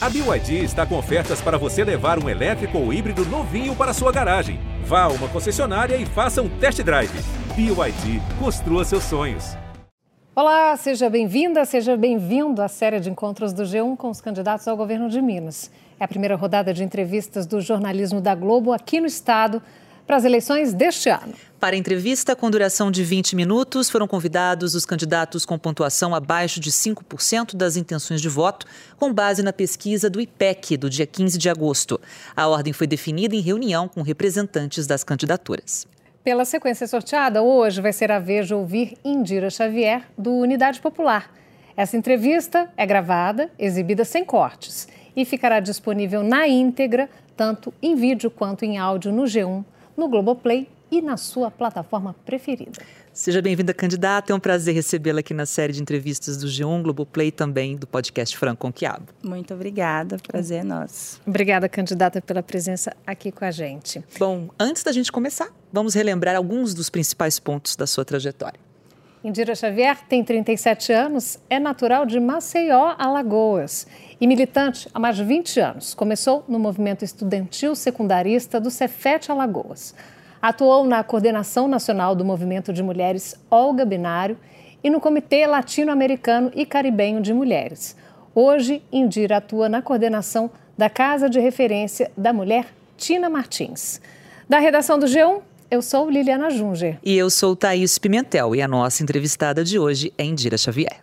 A BYD está com ofertas para você levar um elétrico ou híbrido novinho para sua garagem. Vá a uma concessionária e faça um test drive. BYD, construa seus sonhos. Olá, seja bem-vinda, seja bem-vindo à série de encontros do G1 com os candidatos ao governo de Minas. É a primeira rodada de entrevistas do jornalismo da Globo aqui no estado para as eleições deste ano. Para a entrevista com duração de 20 minutos, foram convidados os candidatos com pontuação abaixo de 5% das intenções de voto, com base na pesquisa do IPEC do dia 15 de agosto. A ordem foi definida em reunião com representantes das candidaturas. Pela sequência sorteada, hoje vai ser a vez de ouvir Indira Xavier, do Unidade Popular. Essa entrevista é gravada, exibida sem cortes e ficará disponível na íntegra, tanto em vídeo quanto em áudio no G1 no Globoplay e na sua plataforma preferida. Seja bem-vinda, candidata. É um prazer recebê-la aqui na série de entrevistas do G1, Globoplay também do podcast Franco com Quiabo. Muito obrigada, prazer é nosso. Obrigada, candidata, pela presença aqui com a gente. Bom, antes da gente começar, vamos relembrar alguns dos principais pontos da sua trajetória. Indira Xavier tem 37 anos, é natural de Maceió, Alagoas e militante há mais de 20 anos. Começou no movimento estudantil secundarista do Cefete Alagoas. Atuou na coordenação nacional do movimento de mulheres Olga Binário e no Comitê Latino-Americano e Caribenho de Mulheres. Hoje, Indira atua na coordenação da Casa de Referência da Mulher Tina Martins. Da redação do G1, eu sou Liliana Junger. E eu sou Thaís Pimentel e a nossa entrevistada de hoje é Indira Xavier.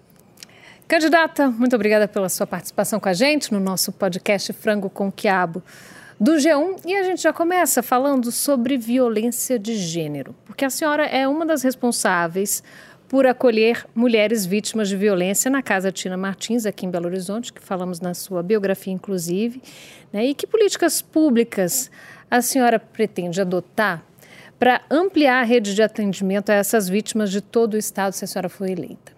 Candidata, muito obrigada pela sua participação com a gente no nosso podcast Frango com Quiabo do G1 e a gente já começa falando sobre violência de gênero, porque a senhora é uma das responsáveis por acolher mulheres vítimas de violência na Casa Tina Martins, aqui em Belo Horizonte, que falamos na sua biografia, inclusive. Né? E que políticas públicas a senhora pretende adotar para ampliar a rede de atendimento a essas vítimas de todo o Estado, se a senhora for eleita?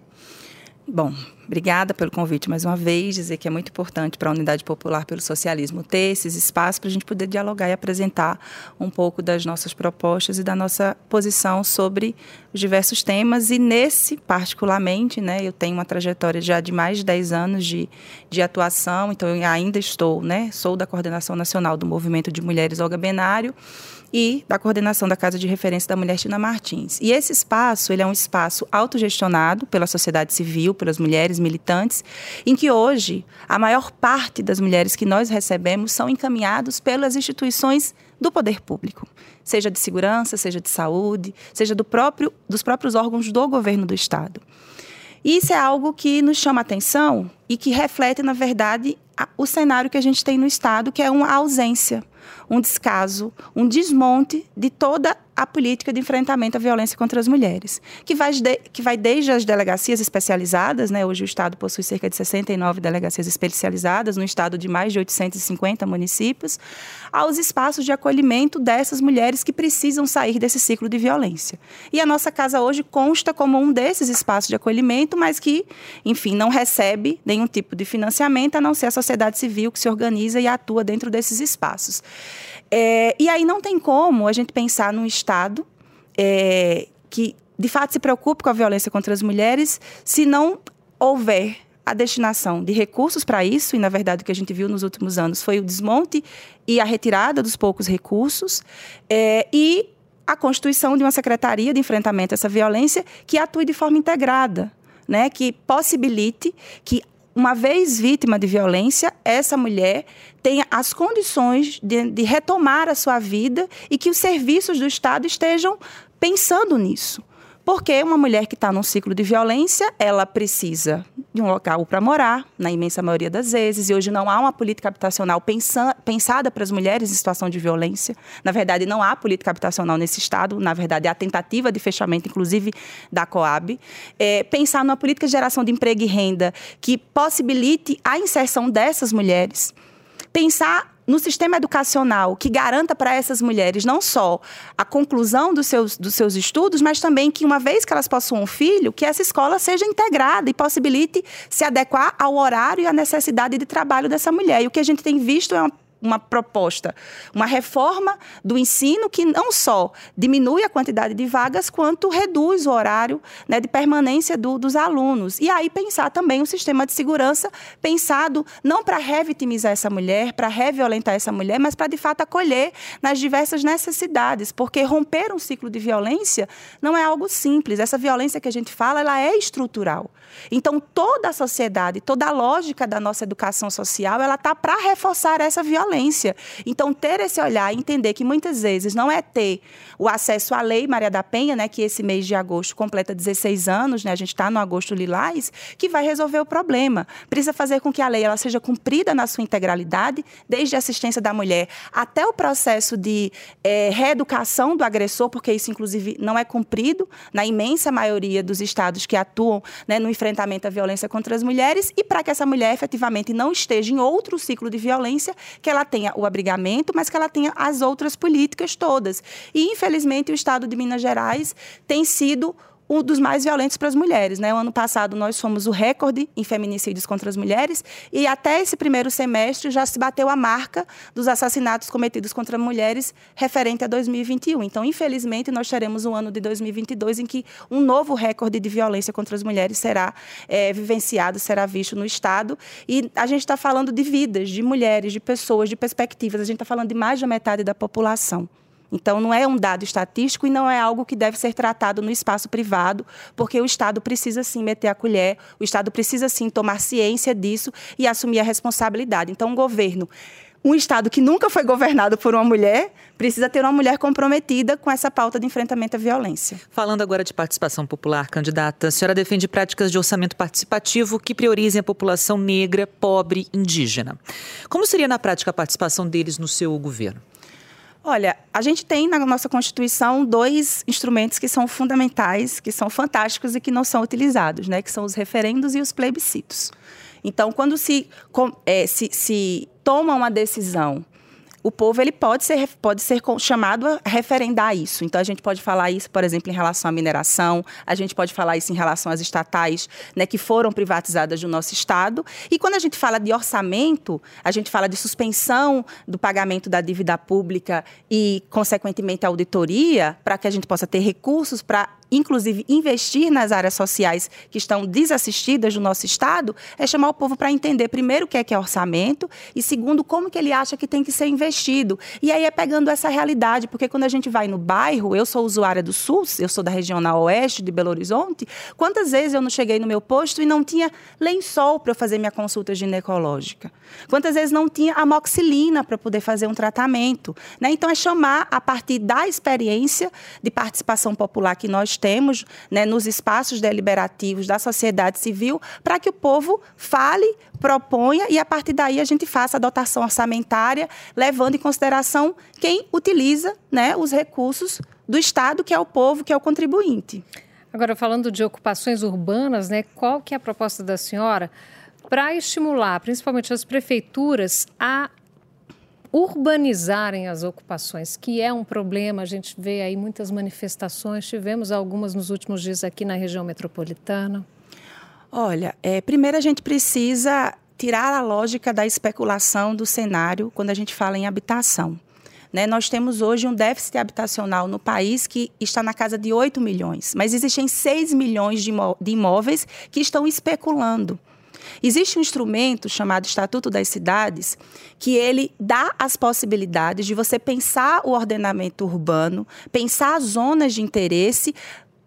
Bom, obrigada pelo convite mais uma vez. Dizer que é muito importante para a Unidade Popular pelo Socialismo ter esses espaços para a gente poder dialogar e apresentar um pouco das nossas propostas e da nossa posição sobre os diversos temas. E nesse, particularmente, né, eu tenho uma trajetória já de mais de 10 anos de, de atuação, então eu ainda estou, né, sou da Coordenação Nacional do Movimento de Mulheres Olga Benário e da coordenação da Casa de Referência da Mulher Tina Martins. E esse espaço, ele é um espaço autogestionado pela sociedade civil, pelas mulheres militantes, em que hoje a maior parte das mulheres que nós recebemos são encaminhados pelas instituições do poder público, seja de segurança, seja de saúde, seja do próprio, dos próprios órgãos do governo do estado. E isso é algo que nos chama atenção e que reflete, na verdade, o cenário que a gente tem no estado, que é uma ausência um descaso, um desmonte de toda a política de enfrentamento à violência contra as mulheres, que vai, de, que vai desde as delegacias especializadas, né? hoje o Estado possui cerca de 69 delegacias especializadas, no estado de mais de 850 municípios, aos espaços de acolhimento dessas mulheres que precisam sair desse ciclo de violência. E a nossa casa hoje consta como um desses espaços de acolhimento, mas que, enfim, não recebe nenhum tipo de financiamento, a não ser a sociedade civil que se organiza e atua dentro desses espaços. É, e aí não tem como a gente pensar num Estado é, que, de fato, se preocupe com a violência contra as mulheres se não houver a destinação de recursos para isso, e na verdade o que a gente viu nos últimos anos foi o desmonte e a retirada dos poucos recursos, é, e a constituição de uma secretaria de enfrentamento a essa violência que atue de forma integrada, né, que possibilite que uma vez vítima de violência, essa mulher tenha as condições de, de retomar a sua vida e que os serviços do Estado estejam pensando nisso. Porque uma mulher que está num ciclo de violência, ela precisa de um local para morar, na imensa maioria das vezes, e hoje não há uma política habitacional pensa, pensada para as mulheres em situação de violência. Na verdade, não há política habitacional nesse Estado, na verdade, há tentativa de fechamento, inclusive, da Coab. É, pensar numa política de geração de emprego e renda que possibilite a inserção dessas mulheres. Pensar no sistema educacional que garanta para essas mulheres não só a conclusão dos seus, dos seus estudos, mas também que, uma vez que elas possuam um filho, que essa escola seja integrada e possibilite se adequar ao horário e à necessidade de trabalho dessa mulher. E o que a gente tem visto é uma uma proposta, uma reforma do ensino que não só diminui a quantidade de vagas, quanto reduz o horário né, de permanência do, dos alunos. E aí pensar também um sistema de segurança pensado não para revitimizar essa mulher, para reviolentar essa mulher, mas para de fato acolher nas diversas necessidades, porque romper um ciclo de violência não é algo simples. Essa violência que a gente fala, ela é estrutural. Então toda a sociedade, toda a lógica da nossa educação social, ela está para reforçar essa violência. Então, ter esse olhar e entender que muitas vezes não é ter o acesso à lei Maria da Penha, né, que esse mês de agosto completa 16 anos, né, a gente está no agosto lilás, que vai resolver o problema. Precisa fazer com que a lei ela seja cumprida na sua integralidade, desde a assistência da mulher até o processo de é, reeducação do agressor, porque isso, inclusive, não é cumprido na imensa maioria dos estados que atuam né, no enfrentamento à violência contra as mulheres, e para que essa mulher efetivamente não esteja em outro ciclo de violência, que ela tenha o abrigamento, mas que ela tenha as outras políticas todas. E, infelizmente, o Estado de Minas Gerais tem sido um dos mais violentos para as mulheres. Né? O ano passado nós fomos o recorde em feminicídios contra as mulheres e até esse primeiro semestre já se bateu a marca dos assassinatos cometidos contra mulheres referente a 2021. Então, infelizmente, nós teremos um ano de 2022 em que um novo recorde de violência contra as mulheres será é, vivenciado, será visto no Estado. E a gente está falando de vidas, de mulheres, de pessoas, de perspectivas. A gente está falando de mais da metade da população. Então, não é um dado estatístico e não é algo que deve ser tratado no espaço privado, porque o Estado precisa sim meter a colher, o Estado precisa sim tomar ciência disso e assumir a responsabilidade. Então, um governo um Estado que nunca foi governado por uma mulher precisa ter uma mulher comprometida com essa pauta de enfrentamento à violência. Falando agora de participação popular, candidata, a senhora defende práticas de orçamento participativo que priorizem a população negra, pobre, indígena. Como seria na prática a participação deles no seu governo? Olha, a gente tem na nossa Constituição dois instrumentos que são fundamentais, que são fantásticos e que não são utilizados, né? que são os referendos e os plebiscitos. Então, quando se, é, se, se toma uma decisão o povo ele pode ser, pode ser chamado a referendar isso. Então, a gente pode falar isso, por exemplo, em relação à mineração, a gente pode falar isso em relação às estatais né, que foram privatizadas do nosso Estado. E quando a gente fala de orçamento, a gente fala de suspensão do pagamento da dívida pública e, consequentemente, auditoria, para que a gente possa ter recursos para inclusive investir nas áreas sociais que estão desassistidas do nosso Estado, é chamar o povo para entender, primeiro, o que é, que é orçamento e, segundo, como que ele acha que tem que ser investido. E aí é pegando essa realidade, porque quando a gente vai no bairro, eu sou usuária do SUS, eu sou da regional oeste de Belo Horizonte, quantas vezes eu não cheguei no meu posto e não tinha lençol para fazer minha consulta ginecológica? Quantas vezes não tinha amoxilina para poder fazer um tratamento? Né? Então, é chamar, a partir da experiência de participação popular que nós temos né, nos espaços deliberativos da sociedade civil, para que o povo fale, proponha e, a partir daí, a gente faça a dotação orçamentária, levando em consideração quem utiliza né, os recursos do Estado, que é o povo, que é o contribuinte. Agora, falando de ocupações urbanas, né, qual que é a proposta da senhora para estimular, principalmente as prefeituras, a urbanizarem as ocupações, que é um problema. A gente vê aí muitas manifestações, tivemos algumas nos últimos dias aqui na região metropolitana. Olha, é, primeiro a gente precisa tirar a lógica da especulação do cenário quando a gente fala em habitação. Né? Nós temos hoje um déficit habitacional no país que está na casa de 8 milhões, mas existem 6 milhões de imóveis que estão especulando. Existe um instrumento chamado Estatuto das Cidades que ele dá as possibilidades de você pensar o ordenamento urbano, pensar zonas de interesse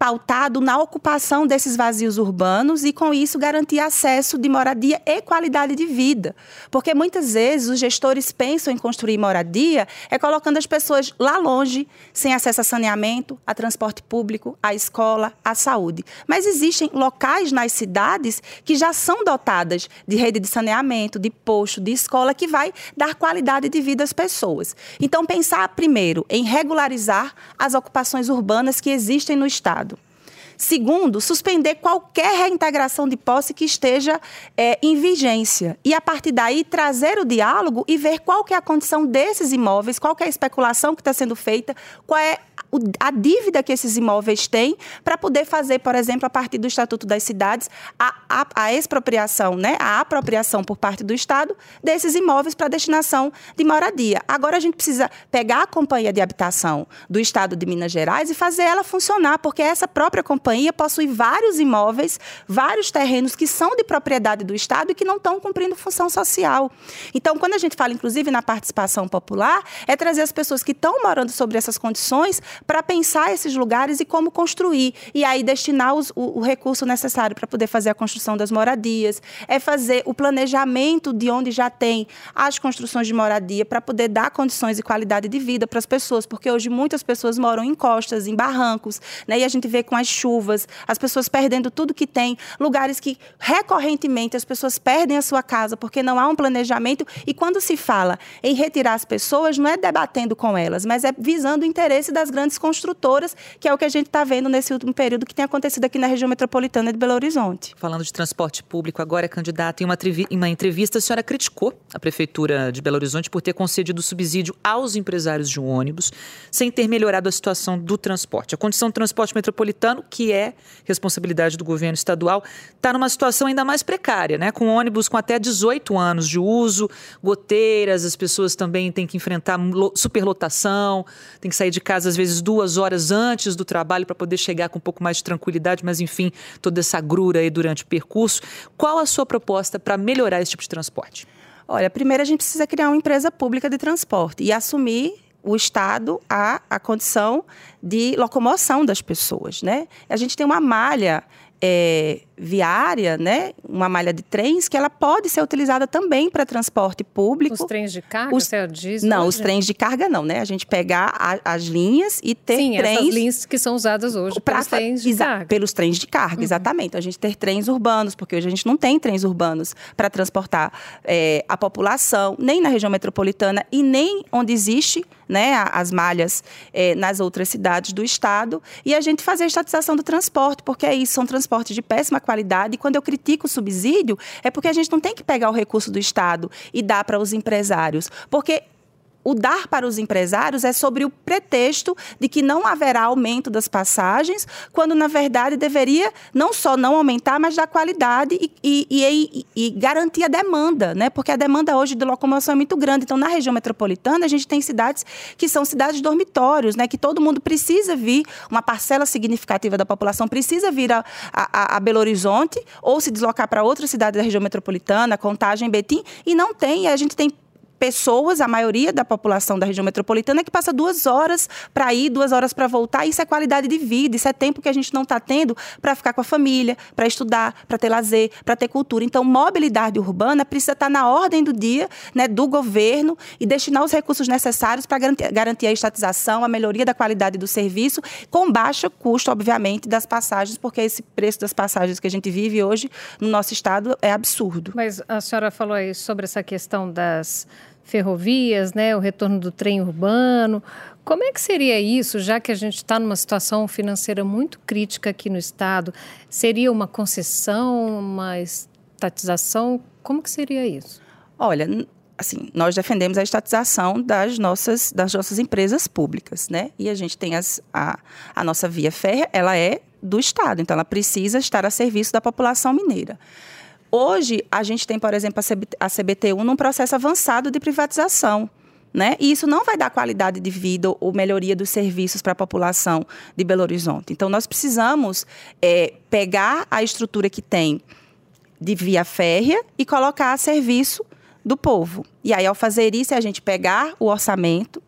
pautado na ocupação desses vazios urbanos e, com isso, garantir acesso de moradia e qualidade de vida. Porque muitas vezes os gestores pensam em construir moradia é colocando as pessoas lá longe, sem acesso a saneamento, a transporte público, a escola, à saúde. Mas existem locais nas cidades que já são dotadas de rede de saneamento, de posto, de escola, que vai dar qualidade de vida às pessoas. Então, pensar primeiro em regularizar as ocupações urbanas que existem no Estado. Segundo, suspender qualquer reintegração de posse que esteja é, em vigência. E, a partir daí, trazer o diálogo e ver qual que é a condição desses imóveis, qual que é a especulação que está sendo feita, qual é a dívida que esses imóveis têm para poder fazer, por exemplo, a partir do Estatuto das Cidades, a, a, a, expropriação, né, a apropriação por parte do Estado desses imóveis para destinação de moradia. Agora a gente precisa pegar a companhia de habitação do Estado de Minas Gerais e fazer ela funcionar, porque essa própria companhia possui vários imóveis, vários terrenos que são de propriedade do Estado e que não estão cumprindo função social. Então, quando a gente fala, inclusive, na participação popular, é trazer as pessoas que estão morando sobre essas condições para pensar esses lugares e como construir. E aí destinar os, o, o recurso necessário para poder fazer a construção das moradias, é fazer o planejamento de onde já tem as construções de moradia para poder dar condições e qualidade de vida para as pessoas, porque hoje muitas pessoas moram em costas, em barrancos, né? E a gente vê com as chuvas, as pessoas perdendo tudo que tem, lugares que recorrentemente as pessoas perdem a sua casa porque não há um planejamento. E quando se fala em retirar as pessoas, não é debatendo com elas, mas é visando o interesse das grandes construtoras, que é o que a gente está vendo nesse último período que tem acontecido aqui na região metropolitana de Belo Horizonte. Falando de transporte público, agora, candidata, em uma, em uma entrevista, a senhora criticou a Prefeitura de Belo Horizonte por ter concedido subsídio aos empresários de um ônibus, sem ter melhorado a situação do transporte. A condição do transporte metropolitano, que é responsabilidade do governo estadual, está numa situação ainda mais precária, né? com ônibus com até 18 anos de uso, goteiras, as pessoas também têm que enfrentar superlotação, têm que sair de casa às vezes duas horas antes do trabalho para poder chegar com um pouco mais de tranquilidade, mas enfim, toda essa grura aí durante o percurso. Qual a sua proposta para melhorar esse tipo de transporte? Olha, primeiro a gente precisa criar uma empresa pública de transporte e assumir o Estado a, a condição de locomoção das pessoas, né? A gente tem uma malha é, viária, né, uma malha de trens, que ela pode ser utilizada também para transporte público. Os trens de carga, os, você diz? Não, hoje? os trens de carga não, né? A gente pegar a, as linhas e ter Sim, trens... essas linhas que são usadas hoje pra, pelos trens de carga. Pelos trens de carga, uhum. exatamente. A gente ter trens urbanos, porque hoje a gente não tem trens urbanos para transportar é, a população, nem na região metropolitana e nem onde existe né, as malhas é, nas outras cidades do estado. E a gente fazer a estatização do transporte, porque é isso, são transportes de péssima qualidade qualidade. E quando eu critico o subsídio, é porque a gente não tem que pegar o recurso do Estado e dar para os empresários. Porque o dar para os empresários é sobre o pretexto de que não haverá aumento das passagens, quando na verdade deveria não só não aumentar, mas dar qualidade e, e, e, e, garantir a demanda, né? Porque a demanda hoje de locomoção é muito grande. Então, na região metropolitana, a gente tem cidades que são cidades dormitórios, né? Que todo mundo precisa vir, uma parcela significativa da população precisa vir a, a, a Belo Horizonte ou se deslocar para outra cidade da região metropolitana, Contagem, Betim, e não tem. A gente tem pessoas, a maioria da população da região metropolitana, que passa duas horas para ir, duas horas para voltar. Isso é qualidade de vida, isso é tempo que a gente não está tendo para ficar com a família, para estudar, para ter lazer, para ter cultura. Então, mobilidade urbana precisa estar tá na ordem do dia né, do governo e destinar os recursos necessários para garantir, garantir a estatização, a melhoria da qualidade do serviço, com baixo custo, obviamente, das passagens, porque esse preço das passagens que a gente vive hoje no nosso estado é absurdo. Mas a senhora falou aí sobre essa questão das ferrovias, né, o retorno do trem urbano. Como é que seria isso, já que a gente está numa situação financeira muito crítica aqui no Estado? Seria uma concessão, uma estatização? Como que seria isso? Olha, assim, nós defendemos a estatização das nossas, das nossas empresas públicas, né? E a gente tem as, a, a nossa via férrea, ela é do Estado, então ela precisa estar a serviço da população mineira. Hoje, a gente tem, por exemplo, a CBT1 num processo avançado de privatização. Né? E isso não vai dar qualidade de vida ou melhoria dos serviços para a população de Belo Horizonte. Então, nós precisamos é, pegar a estrutura que tem de via férrea e colocar a serviço do povo. E aí, ao fazer isso, é a gente pegar o orçamento,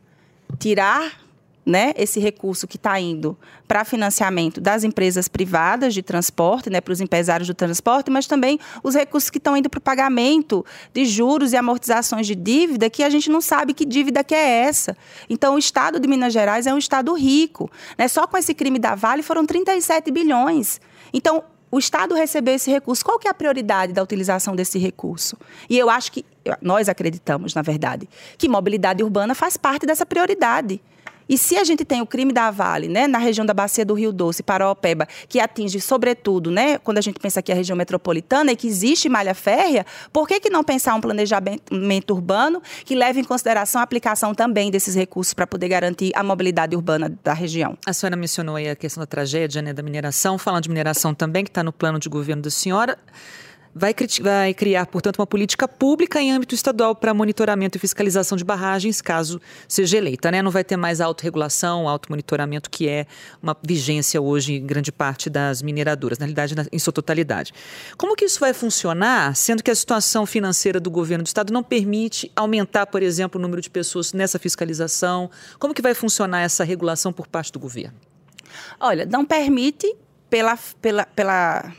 tirar né, esse recurso que está indo para financiamento das empresas privadas de transporte, né, para os empresários do transporte, mas também os recursos que estão indo para o pagamento de juros e amortizações de dívida, que a gente não sabe que dívida que é essa. Então, o Estado de Minas Gerais é um Estado rico. Né? Só com esse crime da Vale foram 37 bilhões. Então, o Estado receber esse recurso, qual que é a prioridade da utilização desse recurso? E eu acho que, nós acreditamos, na verdade, que mobilidade urbana faz parte dessa prioridade. E se a gente tem o crime da Vale, né, na região da bacia do Rio Doce, Paraopeba, que atinge sobretudo, né, quando a gente pensa aqui a região metropolitana e que existe malha férrea, por que, que não pensar um planejamento urbano que leve em consideração a aplicação também desses recursos para poder garantir a mobilidade urbana da região? A senhora mencionou aí a questão da tragédia, né, da mineração, falando de mineração também, que está no plano de governo da senhora vai, vai criar, portanto, uma política pública em âmbito estadual para monitoramento e fiscalização de barragens, caso seja eleita. Né? Não vai ter mais autorregulação, automonitoramento, que é uma vigência hoje em grande parte das mineradoras, na realidade, em sua totalidade. Como que isso vai funcionar, sendo que a situação financeira do governo do estado não permite aumentar, por exemplo, o número de pessoas nessa fiscalização? Como que vai funcionar essa regulação por parte do governo? Olha, não permite pela, pela, pela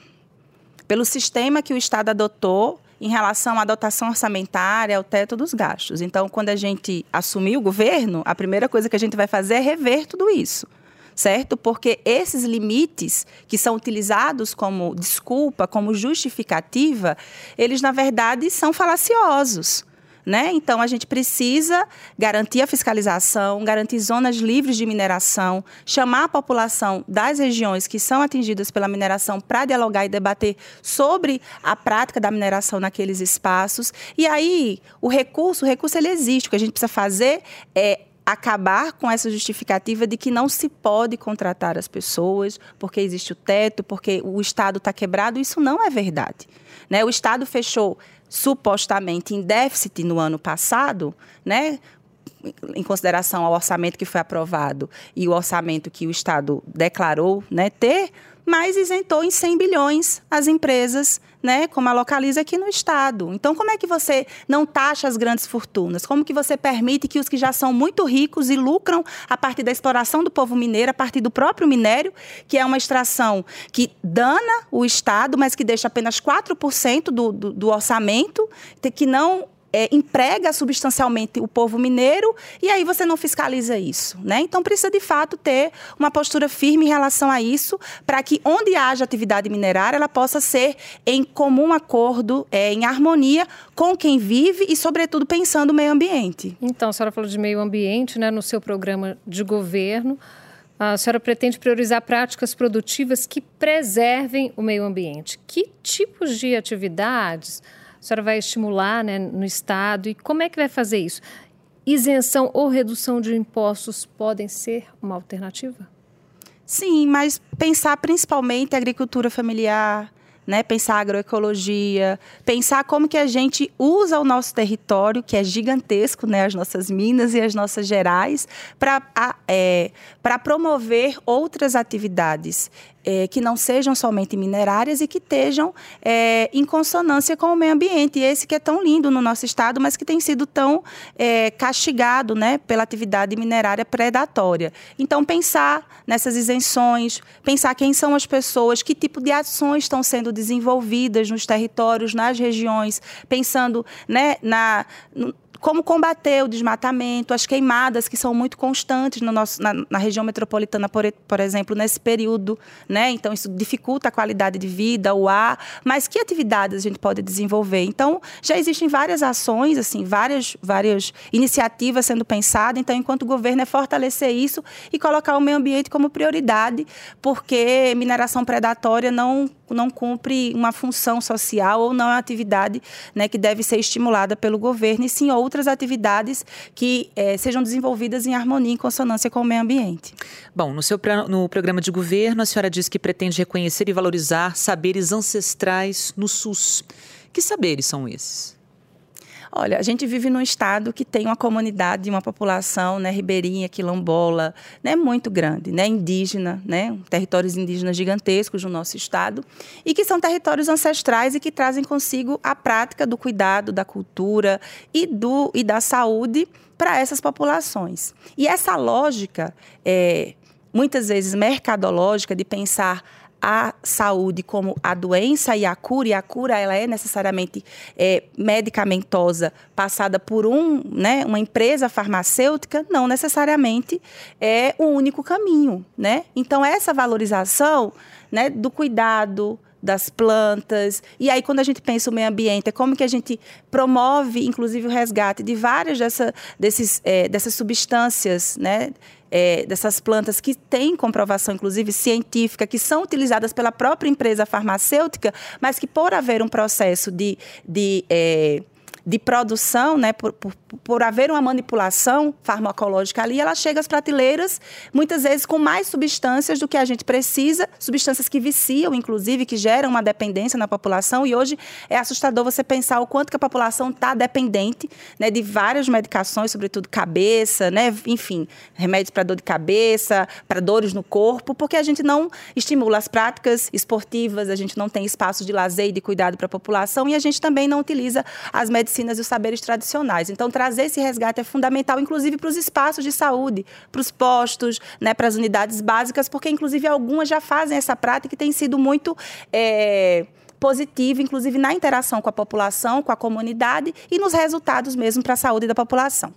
pelo sistema que o Estado adotou em relação à dotação orçamentária, ao teto dos gastos. Então, quando a gente assumir o governo, a primeira coisa que a gente vai fazer é rever tudo isso. Certo? Porque esses limites que são utilizados como desculpa, como justificativa, eles, na verdade, são falaciosos. Né? Então, a gente precisa garantir a fiscalização, garantir zonas livres de mineração, chamar a população das regiões que são atingidas pela mineração para dialogar e debater sobre a prática da mineração naqueles espaços. E aí, o recurso, o recurso ele existe. O que a gente precisa fazer é acabar com essa justificativa de que não se pode contratar as pessoas porque existe o teto, porque o Estado está quebrado. Isso não é verdade. Né? O Estado fechou supostamente em déficit no ano passado, né? Em consideração ao orçamento que foi aprovado e o orçamento que o Estado declarou né, ter, mas isentou em 100 bilhões as empresas, né, como a localiza aqui no estado. Então, como é que você não taxa as grandes fortunas? Como que você permite que os que já são muito ricos e lucram a partir da exploração do povo mineiro, a partir do próprio minério, que é uma extração que dana o estado, mas que deixa apenas 4% do, do, do orçamento, que não é, emprega substancialmente o povo mineiro e aí você não fiscaliza isso. Né? Então precisa de fato ter uma postura firme em relação a isso, para que onde haja atividade minerária ela possa ser em comum acordo, é, em harmonia com quem vive e, sobretudo, pensando o meio ambiente. Então, a senhora falou de meio ambiente né, no seu programa de governo. A senhora pretende priorizar práticas produtivas que preservem o meio ambiente. Que tipos de atividades senhora vai estimular né, no Estado e como é que vai fazer isso? Isenção ou redução de impostos podem ser uma alternativa? Sim, mas pensar principalmente a agricultura familiar, né? Pensar agroecologia, pensar como que a gente usa o nosso território, que é gigantesco, né? As nossas minas e as nossas gerais, para é, promover outras atividades é, que não sejam somente minerárias e que estejam é, em consonância com o meio ambiente. E esse que é tão lindo no nosso estado, mas que tem sido tão é, castigado né, pela atividade minerária predatória. Então, pensar nessas isenções, pensar quem são as pessoas, que tipo de ações estão sendo desenvolvidas nos territórios, nas regiões, pensando né, na, como combater o desmatamento, as queimadas que são muito constantes no nosso, na, na região metropolitana, por, por, exemplo, nesse período, né? Então isso dificulta a qualidade de vida, o ar, mas que atividades a gente pode desenvolver? Então já existem várias ações, assim, várias, várias iniciativas sendo pensadas. Então, enquanto governo é fortalecer isso e colocar o meio ambiente como prioridade, porque mineração predatória não não cumpre uma função social ou não é uma atividade né, que deve ser estimulada pelo governo, e sim outras atividades que é, sejam desenvolvidas em harmonia e consonância com o meio ambiente. Bom, no seu no programa de governo, a senhora diz que pretende reconhecer e valorizar saberes ancestrais no SUS. Que saberes são esses? Olha, a gente vive num estado que tem uma comunidade, uma população, né, ribeirinha, quilombola, né, muito grande, né, indígena, né, territórios indígenas gigantescos no nosso estado, e que são territórios ancestrais e que trazem consigo a prática do cuidado da cultura e do e da saúde para essas populações. E essa lógica, é, muitas vezes mercadológica, de pensar a saúde como a doença e a cura, e a cura ela é necessariamente é, medicamentosa, passada por um, né, uma empresa farmacêutica, não necessariamente é o único caminho. Né? Então, essa valorização né, do cuidado, das plantas. E aí, quando a gente pensa o meio ambiente, é como que a gente promove, inclusive, o resgate de várias dessa, desses, é, dessas substâncias, né? é, dessas plantas que têm comprovação, inclusive científica, que são utilizadas pela própria empresa farmacêutica, mas que por haver um processo de, de é, de produção, né, por, por, por haver uma manipulação farmacológica ali, ela chega às prateleiras muitas vezes com mais substâncias do que a gente precisa, substâncias que viciam, inclusive, que geram uma dependência na população. E hoje é assustador você pensar o quanto que a população está dependente né, de várias medicações, sobretudo cabeça, né, enfim, remédios para dor de cabeça, para dores no corpo, porque a gente não estimula as práticas esportivas, a gente não tem espaços de lazer e de cuidado para a população e a gente também não utiliza as medicinas e os saberes tradicionais. Então, trazer esse resgate é fundamental, inclusive para os espaços de saúde, para os postos, né, para as unidades básicas, porque inclusive algumas já fazem essa prática e tem sido muito é, positiva, inclusive na interação com a população, com a comunidade e nos resultados mesmo para a saúde da população.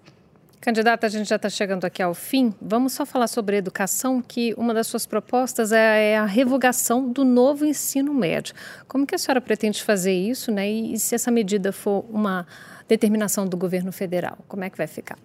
Candidata, a gente já está chegando aqui ao fim. Vamos só falar sobre educação, que uma das suas propostas é, é, a revogação do novo ensino médio. Como que a senhora pretende fazer isso, né? E, e se essa medida for uma determinação do governo federal, como é que vai ficar?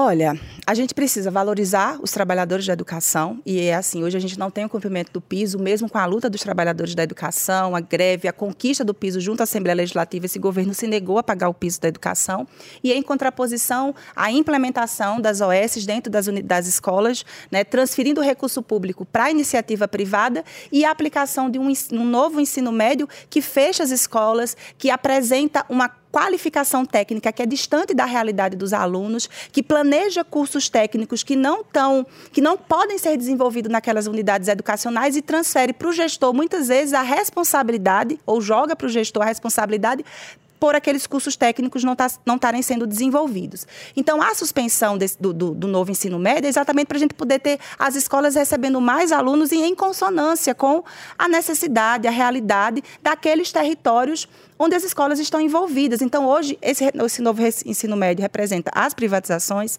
Olha, a gente precisa valorizar os trabalhadores da educação e é assim, hoje a gente não tem o cumprimento do piso, mesmo com a luta dos trabalhadores da educação, a greve, a conquista do piso junto à Assembleia Legislativa, esse governo se negou a pagar o piso da educação e em contraposição à implementação das OS dentro das, das escolas, né, transferindo o recurso público para a iniciativa privada e a aplicação de um, um novo ensino médio que fecha as escolas, que apresenta uma qualificação técnica que é distante da realidade dos alunos, que planeja cursos técnicos que não tão, que não podem ser desenvolvidos naquelas unidades educacionais e transfere para o gestor muitas vezes a responsabilidade ou joga para o gestor a responsabilidade por aqueles cursos técnicos não tá, estarem sendo desenvolvidos. Então, a suspensão do, do, do, novo ensino médio é exatamente para a gente poder ter as escolas recebendo mais alunos e em consonância com a necessidade, a realidade daqueles territórios onde as escolas estão envolvidas. Então, hoje, esse, esse novo ensino médio representa as privatizações,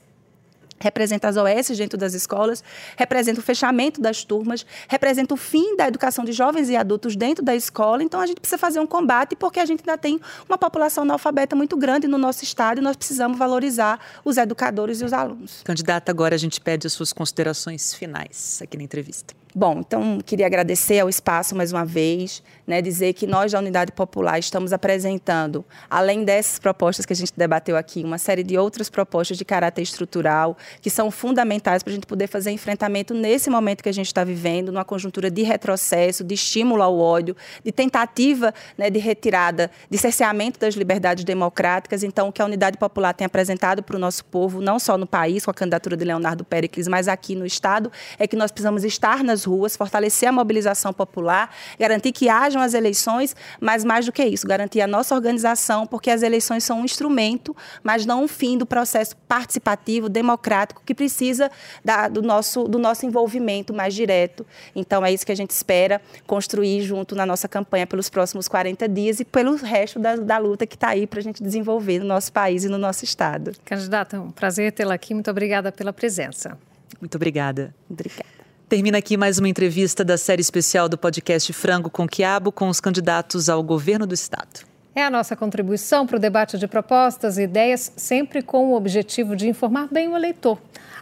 representa as OS dentro das escolas, representa o fechamento das turmas, representa o fim da educação de jovens e adultos dentro da escola. Então a gente precisa fazer um combate porque a gente ainda tem uma população analfabeta muito grande no nosso estado e nós precisamos valorizar os educadores e os alunos. Candidata, agora a gente pede as suas considerações finais aqui na entrevista. Bom, então queria agradecer ao espaço mais uma vez, né, dizer que nós da Unidade Popular estamos apresentando, além dessas propostas que a gente debateu aqui, uma série de outras propostas de caráter estrutural que são fundamentais para a gente poder fazer enfrentamento nesse momento que a gente está vivendo, numa conjuntura de retrocesso, de estímulo ao ódio, de tentativa né, de retirada, de cerceamento das liberdades democráticas. Então, o que a Unidade Popular tem apresentado para o nosso povo, não só no país, com a candidatura de Leonardo Pericles, mas aqui no Estado, é que nós precisamos estar nas ruas, fortalecer a mobilização popular, garantir que hajam as eleições, mas mais do que isso, garantir a nossa organização, porque as eleições são um instrumento, mas não um fim do processo participativo, democrático, que precisa da, do, nosso, do nosso envolvimento mais direto. Então, é isso que a gente espera construir junto na nossa campanha pelos próximos 40 dias e pelo resto da, da luta que está aí para a gente desenvolver no nosso país e no nosso Estado. Candidata, um prazer tê-la aqui. Muito obrigada pela presença. Muito obrigada. Obrigada. Termina aqui mais uma entrevista da série especial do podcast Frango com Quiabo com os candidatos ao governo do Estado. É a nossa contribuição para o debate de propostas e ideias, sempre com o objetivo de informar bem o eleitor.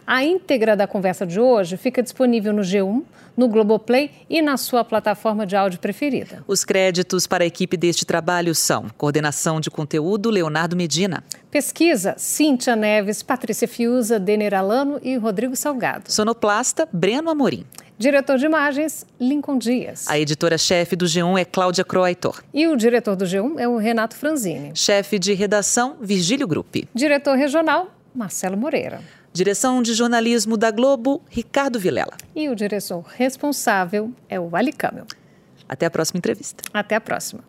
A íntegra da conversa de hoje fica disponível no G1, no Globoplay e na sua plataforma de áudio preferida. Os créditos para a equipe deste trabalho são coordenação de conteúdo Leonardo Medina. Pesquisa Cíntia Neves, Patrícia Fiuza, Denner Alano e Rodrigo Salgado. Sonoplasta Breno Amorim. Diretor de imagens, Lincoln Dias. A editora-chefe do G1 é Cláudia Croaitor. E o diretor do G1 é o Renato Franzini. Chefe de redação, Virgílio Gruppi. Diretor regional, Marcelo Moreira. Direção de jornalismo da Globo, Ricardo Vilela. E o diretor responsável é o Ali Camel. Até a próxima entrevista. Até a próxima.